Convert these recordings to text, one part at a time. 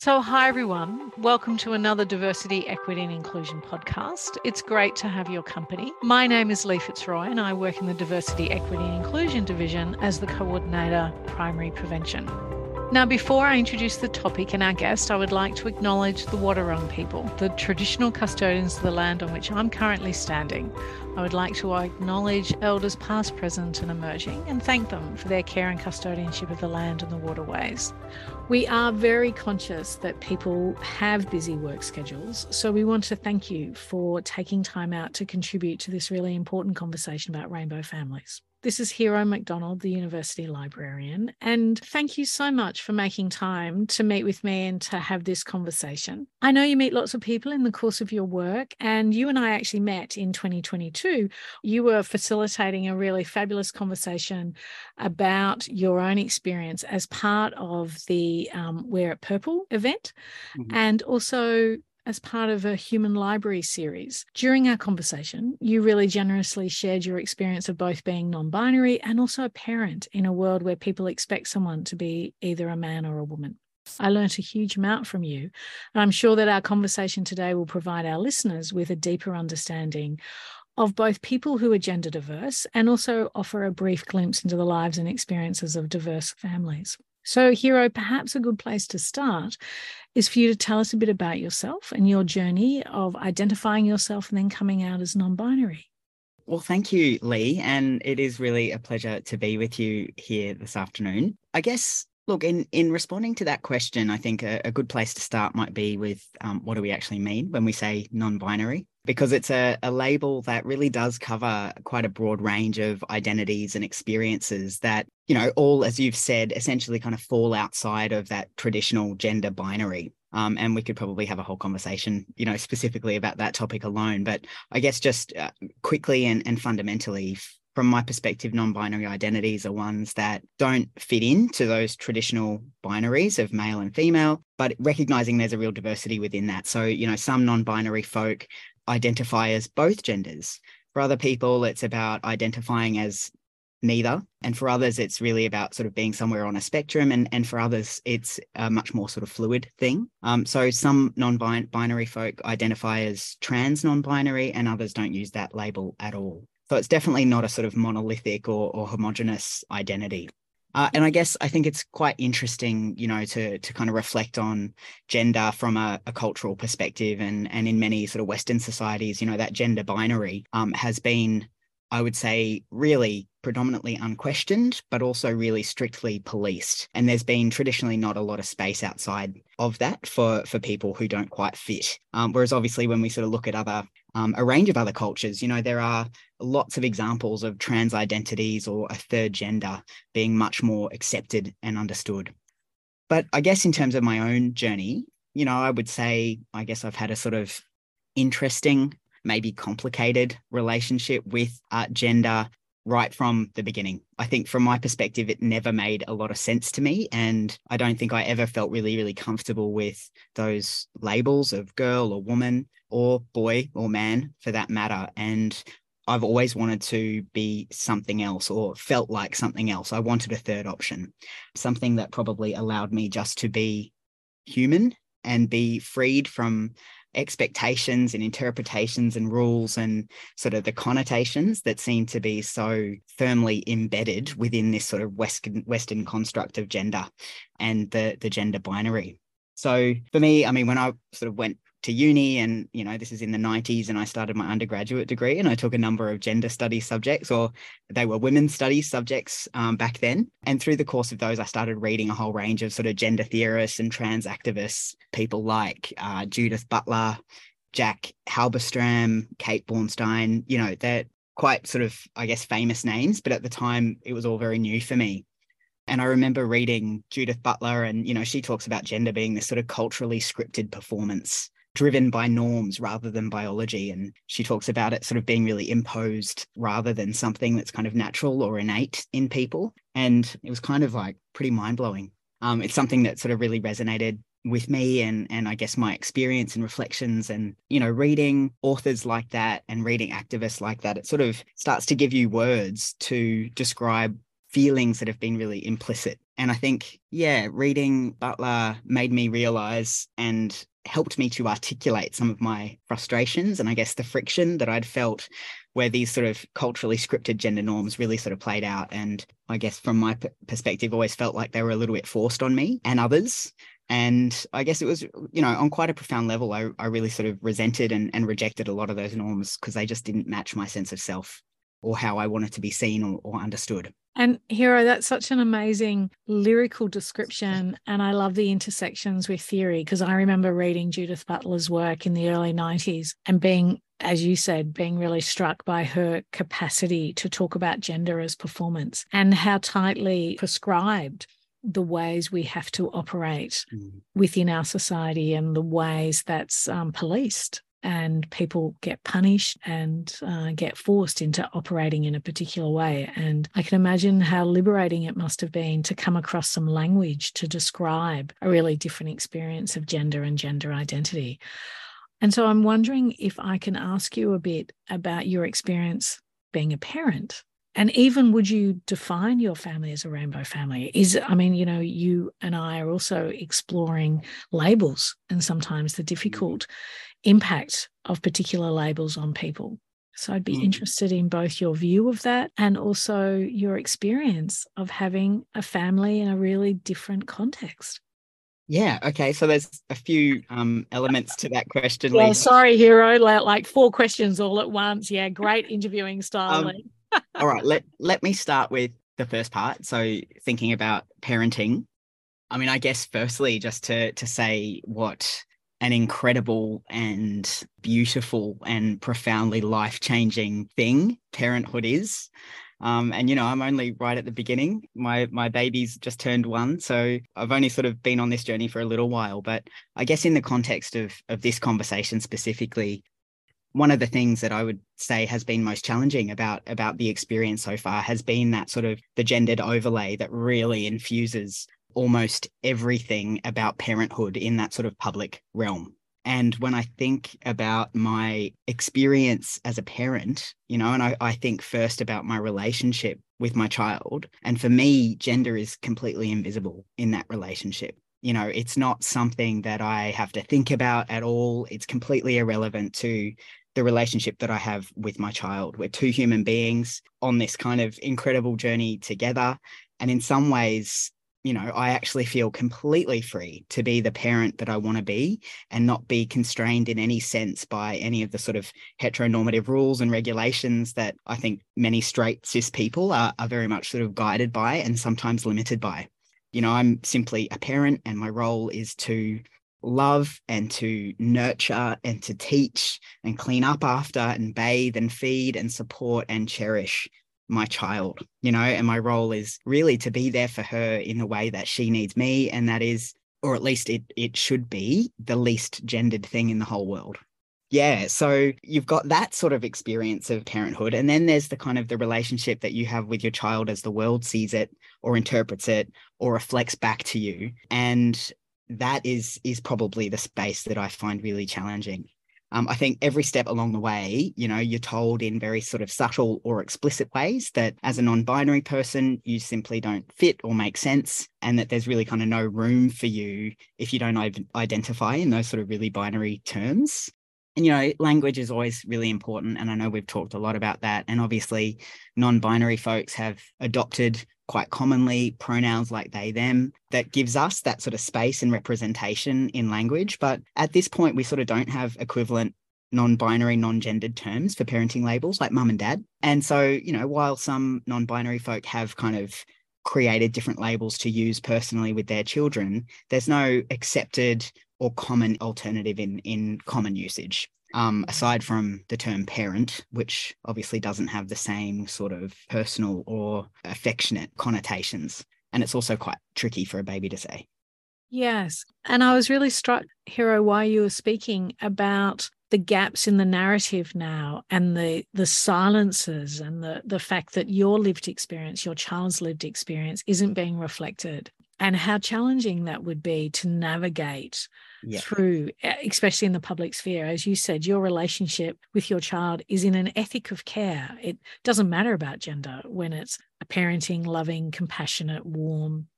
So, hi everyone. Welcome to another Diversity, Equity and Inclusion podcast. It's great to have your company. My name is Lee FitzRoy and I work in the Diversity, Equity and Inclusion Division as the Coordinator Primary Prevention. Now, before I introduce the topic and our guest, I would like to acknowledge the Wadawurrung people, the traditional custodians of the land on which I'm currently standing. I would like to acknowledge elders past, present, and emerging and thank them for their care and custodianship of the land and the waterways. We are very conscious that people have busy work schedules, so we want to thank you for taking time out to contribute to this really important conversation about rainbow families. This is Hero Macdonald, the University Librarian, and thank you so much for making time to meet with me and to have this conversation. I know you meet lots of people in the course of your work, and you and I actually met in 2022. You were facilitating a really fabulous conversation about your own experience as part of the um, Wear It Purple event, mm-hmm. and also as part of a human library series. During our conversation, you really generously shared your experience of both being non binary and also a parent in a world where people expect someone to be either a man or a woman. I learnt a huge amount from you. And I'm sure that our conversation today will provide our listeners with a deeper understanding of both people who are gender diverse and also offer a brief glimpse into the lives and experiences of diverse families. So, Hero, perhaps a good place to start is for you to tell us a bit about yourself and your journey of identifying yourself and then coming out as non binary. Well, thank you, Lee. And it is really a pleasure to be with you here this afternoon. I guess, look, in, in responding to that question, I think a, a good place to start might be with um, what do we actually mean when we say non binary? because it's a, a label that really does cover quite a broad range of identities and experiences that, you know, all, as you've said, essentially kind of fall outside of that traditional gender binary. Um, and we could probably have a whole conversation, you know, specifically about that topic alone. But I guess just uh, quickly and, and fundamentally, from my perspective, non binary identities are ones that don't fit into those traditional binaries of male and female, but recognizing there's a real diversity within that. So, you know, some non binary folk identify as both genders. For other people, it's about identifying as neither. And for others, it's really about sort of being somewhere on a spectrum. And, and for others, it's a much more sort of fluid thing. Um, so some non binary folk identify as trans non binary, and others don't use that label at all. So it's definitely not a sort of monolithic or, or homogenous identity. Uh, and I guess I think it's quite interesting, you know, to to kind of reflect on gender from a, a, cultural perspective, and and in many sort of Western societies, you know, that gender binary um, has been, I would say, really predominantly unquestioned, but also really strictly policed. And there's been traditionally not a lot of space outside of that for for people who don't quite fit. Um, whereas obviously, when we sort of look at other um, a range of other cultures. You know, there are lots of examples of trans identities or a third gender being much more accepted and understood. But I guess in terms of my own journey, you know, I would say, I guess I've had a sort of interesting, maybe complicated relationship with uh, gender right from the beginning. I think from my perspective, it never made a lot of sense to me. And I don't think I ever felt really, really comfortable with those labels of girl or woman or boy or man for that matter. And I've always wanted to be something else or felt like something else. I wanted a third option, something that probably allowed me just to be human and be freed from expectations and interpretations and rules and sort of the connotations that seem to be so firmly embedded within this sort of western western construct of gender and the the gender binary. So for me i mean when i sort of went to uni and you know this is in the 90s and i started my undergraduate degree and i took a number of gender studies subjects or they were women's studies subjects um, back then. And through the course of those i started reading a whole range of sort of gender theorists and trans activists people like uh, judith butler jack halberstam kate bornstein you know they're quite sort of i guess famous names but at the time it was all very new for me. And I remember reading Judith Butler, and you know, she talks about gender being this sort of culturally scripted performance driven by norms rather than biology. And she talks about it sort of being really imposed rather than something that's kind of natural or innate in people. And it was kind of like pretty mind blowing. Um, it's something that sort of really resonated with me and and I guess my experience and reflections and you know reading authors like that and reading activists like that it sort of starts to give you words to describe feelings that have been really implicit And I think, yeah, reading Butler made me realize and helped me to articulate some of my frustrations and I guess the friction that I'd felt where these sort of culturally scripted gender norms really sort of played out. And I guess from my p- perspective, always felt like they were a little bit forced on me and others. And I guess it was, you know, on quite a profound level, I, I really sort of resented and, and rejected a lot of those norms because they just didn't match my sense of self or how I wanted to be seen or, or understood. And Hero, that's such an amazing lyrical description. And I love the intersections with theory because I remember reading Judith Butler's work in the early 90s and being, as you said, being really struck by her capacity to talk about gender as performance and how tightly prescribed the ways we have to operate mm. within our society and the ways that's um, policed and people get punished and uh, get forced into operating in a particular way. And I can imagine how liberating it must have been to come across some language to describe a really different experience of gender and gender identity. And so I'm wondering if I can ask you a bit about your experience being a parent and even would you define your family as a rainbow family is i mean you know you and i are also exploring labels and sometimes the mm-hmm. difficult impact of particular labels on people so i'd be mm. interested in both your view of that and also your experience of having a family in a really different context yeah. Okay. So there's a few um, elements to that question. Yeah. Sorry, hero. Like four questions all at once. Yeah. Great interviewing style. Um, all right, let let me start with the first part. So thinking about parenting. I mean, I guess firstly, just to to say what an incredible and beautiful and profoundly life changing thing parenthood is. Um, and you know, I'm only right at the beginning. My my baby's just turned one, so I've only sort of been on this journey for a little while. But I guess in the context of of this conversation specifically, one of the things that I would say has been most challenging about about the experience so far has been that sort of the gendered overlay that really infuses almost everything about parenthood in that sort of public realm. And when I think about my experience as a parent, you know, and I, I think first about my relationship with my child. And for me, gender is completely invisible in that relationship. You know, it's not something that I have to think about at all. It's completely irrelevant to the relationship that I have with my child. We're two human beings on this kind of incredible journey together. And in some ways, you know, I actually feel completely free to be the parent that I want to be and not be constrained in any sense by any of the sort of heteronormative rules and regulations that I think many straight cis people are, are very much sort of guided by and sometimes limited by. You know, I'm simply a parent and my role is to love and to nurture and to teach and clean up after and bathe and feed and support and cherish my child, you know, and my role is really to be there for her in the way that she needs me. And that is, or at least it, it should be the least gendered thing in the whole world. Yeah. So you've got that sort of experience of parenthood. And then there's the kind of the relationship that you have with your child as the world sees it or interprets it or reflects back to you. And that is is probably the space that I find really challenging. Um, I think every step along the way, you know, you're told in very sort of subtle or explicit ways that as a non binary person, you simply don't fit or make sense, and that there's really kind of no room for you if you don't identify in those sort of really binary terms. And, you know, language is always really important. And I know we've talked a lot about that. And obviously, non binary folks have adopted quite commonly pronouns like they, them, that gives us that sort of space and representation in language. But at this point, we sort of don't have equivalent non binary, non gendered terms for parenting labels like mum and dad. And so, you know, while some non binary folk have kind of created different labels to use personally with their children, there's no accepted or common alternative in, in common usage um, aside from the term parent, which obviously doesn't have the same sort of personal or affectionate connotations. And it's also quite tricky for a baby to say. Yes. And I was really struck, Hero, while you were speaking about the gaps in the narrative now and the the silences and the the fact that your lived experience your child's lived experience isn't being reflected and how challenging that would be to navigate yeah. through, eh, especially in the public sphere. As you said, your relationship with your child is in an ethic of care. It doesn't matter about gender when it's a parenting, loving, compassionate, warm,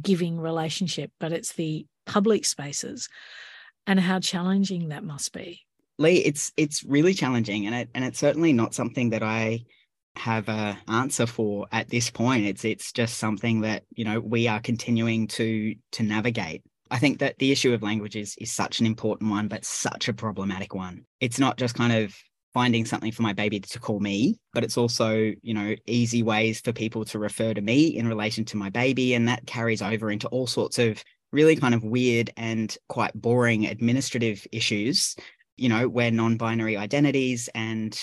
giving relationship, but it's the public spaces and how challenging that must be. Lee, it's it's really challenging and it and it's certainly not something that I have a answer for at this point. It's it's just something that, you know, we are continuing to to navigate. I think that the issue of language is is such an important one, but such a problematic one. It's not just kind of finding something for my baby to call me, but it's also, you know, easy ways for people to refer to me in relation to my baby. And that carries over into all sorts of really kind of weird and quite boring administrative issues, you know, where non binary identities and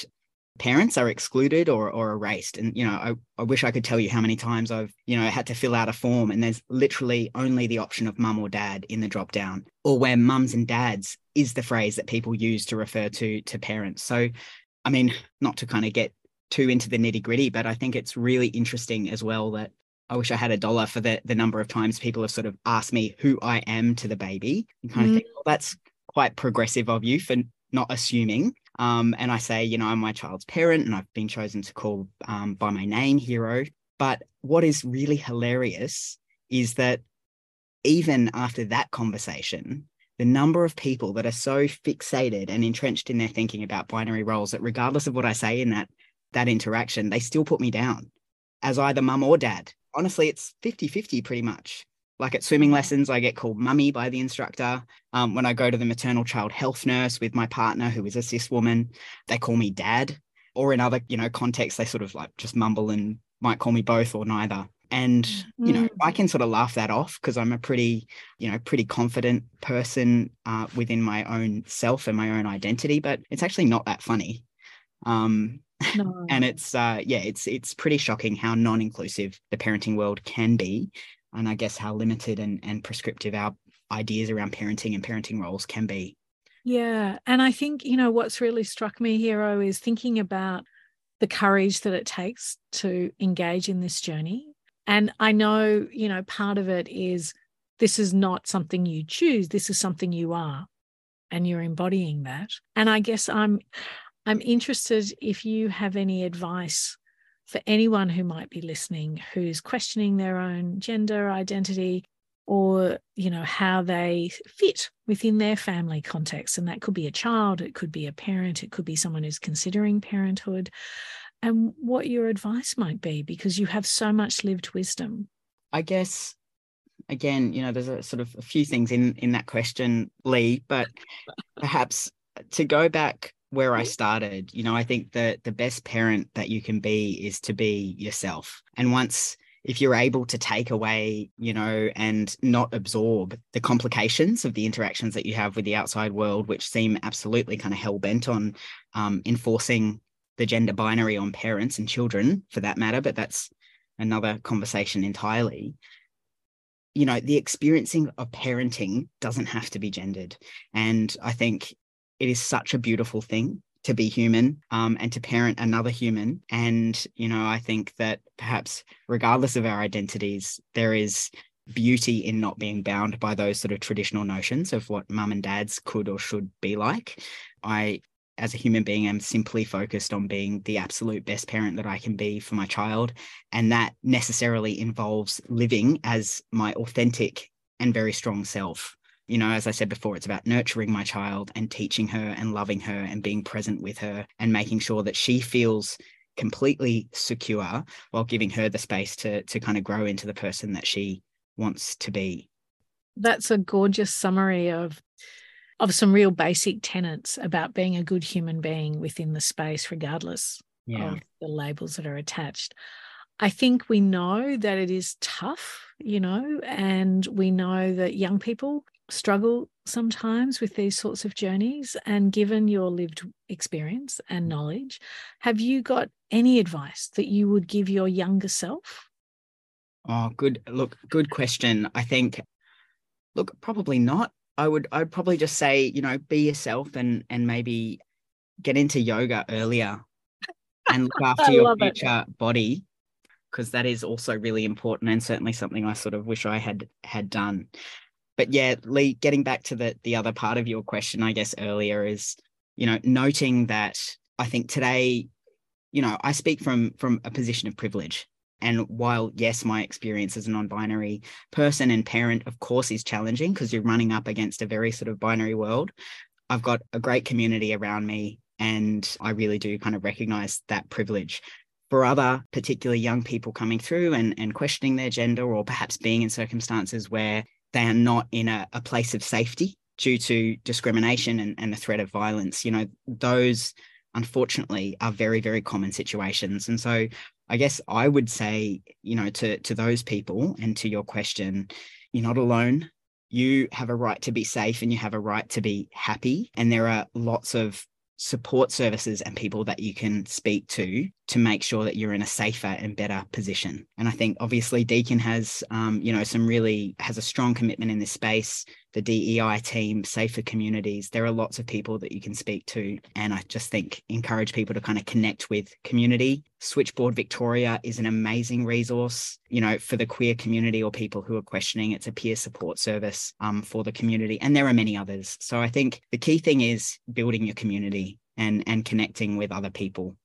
parents are excluded or, or erased. And, you know, I, I wish I could tell you how many times I've, you know, had to fill out a form and there's literally only the option of mum or dad in the drop down, or where mums and dads is the phrase that people use to refer to to parents. So, I mean, not to kind of get too into the nitty gritty, but I think it's really interesting as well that I wish I had a dollar for the the number of times people have sort of asked me who I am to the baby and kind mm. of think, well, that's quite progressive of you for not assuming. Um, and I say, you know, I'm my child's parent and I've been chosen to call um, by my name, hero. But what is really hilarious is that even after that conversation, the number of people that are so fixated and entrenched in their thinking about binary roles that regardless of what I say in that that interaction, they still put me down as either mum or dad. Honestly, it's 50-50 pretty much. Like at swimming lessons, I get called mummy by the instructor. Um, when I go to the maternal child health nurse with my partner, who is a cis woman, they call me dad. Or in other, you know, contexts, they sort of like just mumble and might call me both or neither. And you know, I mm. can sort of laugh that off because I'm a pretty, you know, pretty confident person uh, within my own self and my own identity. But it's actually not that funny. Um, no. and it's uh, yeah, it's it's pretty shocking how non-inclusive the parenting world can be and I guess how limited and, and prescriptive our ideas around parenting and parenting roles can be. Yeah. And I think, you know, what's really struck me, Hero, oh, is thinking about the courage that it takes to engage in this journey. And I know, you know, part of it is this is not something you choose, this is something you are. And you're embodying that. And I guess I'm I'm interested if you have any advice for anyone who might be listening who's questioning their own gender identity or you know how they fit within their family context. And that could be a child it could be a parent it could be someone who's considering parenthood and what your advice might be because you have so much lived wisdom. I guess again you know there's a sort of a few things in in that question lee but perhaps to go back where I mm-hmm. started, you know, I think that the best parent that you can be is to be yourself. And once if you're able to take away, you know, and not absorb the complications of the interactions that you have with the outside world, which seem absolutely kind of hell bent on um, enforcing the gender binary on parents and children for that matter, but that's another conversation entirely. You know, the experiencing of parenting doesn't have to be gendered. And I think it is such a beautiful thing to be human um, and to parent another human. And, you know, I think that perhaps regardless of our identities, there is beauty in not being bound by those sort of traditional notions of what mum and dads could or should be like. I, as a human being, am simply focused on being the absolute best parent that I can be for my child. And that necessarily involves living as my authentic and very strong self you know, as I said before, it's about nurturing my child and teaching her and loving her and being present with her and making sure that she feels completely secure while giving her the space to to kind of grow into the person that she wants to be. That's a gorgeous summary of of some real basic tenets about being a good human being within the space, regardless yeah. of the labels that are attached. I think we know that it is tough, you know, and we know that young people struggle sometimes with these sorts of journeys. And given your lived experience and mm. knowledge, have you got any advice that you would give your younger self? Oh, good. Look, good question. I think, look, probably not. I would, I'd probably just say, you know, be yourself and and maybe get into yoga earlier and look after your future it. body because that is also really important and certainly something I sort of wish I had had done but yeah, Lee, getting back to the the other part of your question, I guess earlier is, you know, noting that I think today, you know, I speak from from a position of privilege. And while, yes, my experience as a non binary person and parent, of course, is challenging because you're running up against a very sort of binary world, I've got a great community around me. And I really do kind of recognize that privilege. For other, particularly young people coming through and, and questioning their gender, or perhaps being in circumstances where they are not in a, a place of safety due to discrimination and, and the threat of violence, you know, those unfortunately are very, very common situations. And so I guess I would say, you know, to to those people and to your question, you're not alone. You have a right to be safe and you have a right to be happy. And there are lots of support services and people that you can speak to to make sure that you're in a safer and better position. And I think obviously Deakin has, um, you know, some really has a strong commitment in this space. The DEI team, Safer Communities, there are lots of people that you can speak to. And I just think encourage people to kind of connect with community. Switchboard Victoria is an amazing resource, you know, for the queer community or people who are questioning. It's a peer support service um, for the community. And there are many others. So I think the key thing is building your community and and connecting with other people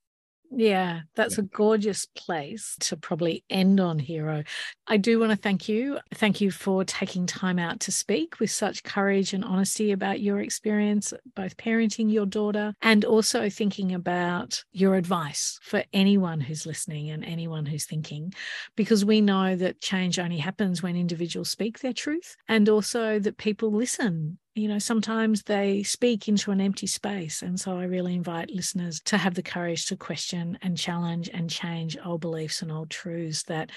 yeah, that's a gorgeous place to probably end on, Hero. I do want to thank you. Thank you for taking time out to speak with such courage and honesty about your experience, both parenting your daughter and also thinking about your advice for anyone who's listening and anyone who's thinking, because we know that change only happens when individuals speak their truth and also that people listen you know, sometimes they speak into an empty space. And so I really invite listeners to have the courage to question and challenge and change old beliefs and old truths that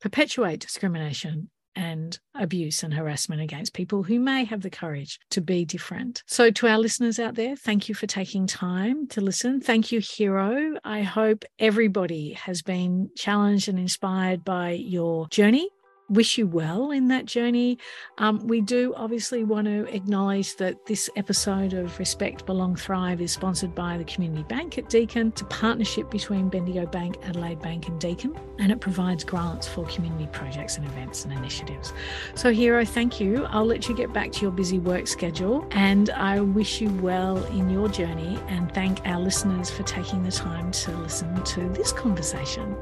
perpetuate discrimination and abuse and harassment against people who may have the courage to be different. So, to our listeners out there, thank you for taking time to listen. Thank you, Hero. I hope everybody has been challenged and inspired by your journey wish you well in that journey. Um, we do obviously want to acknowledge that this episode of Respect, Belong, Thrive is sponsored by the Community Bank at Deakin. It's a partnership between Bendigo Bank, Adelaide Bank, and Deakin, and it provides grants for community projects and events and initiatives. So, Hero, thank you. I'll let you get back to your busy work schedule, and I wish you well in your journey and thank our listeners for taking the time to listen to this conversation.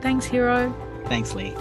Thanks, Hero. Thanks, Lee.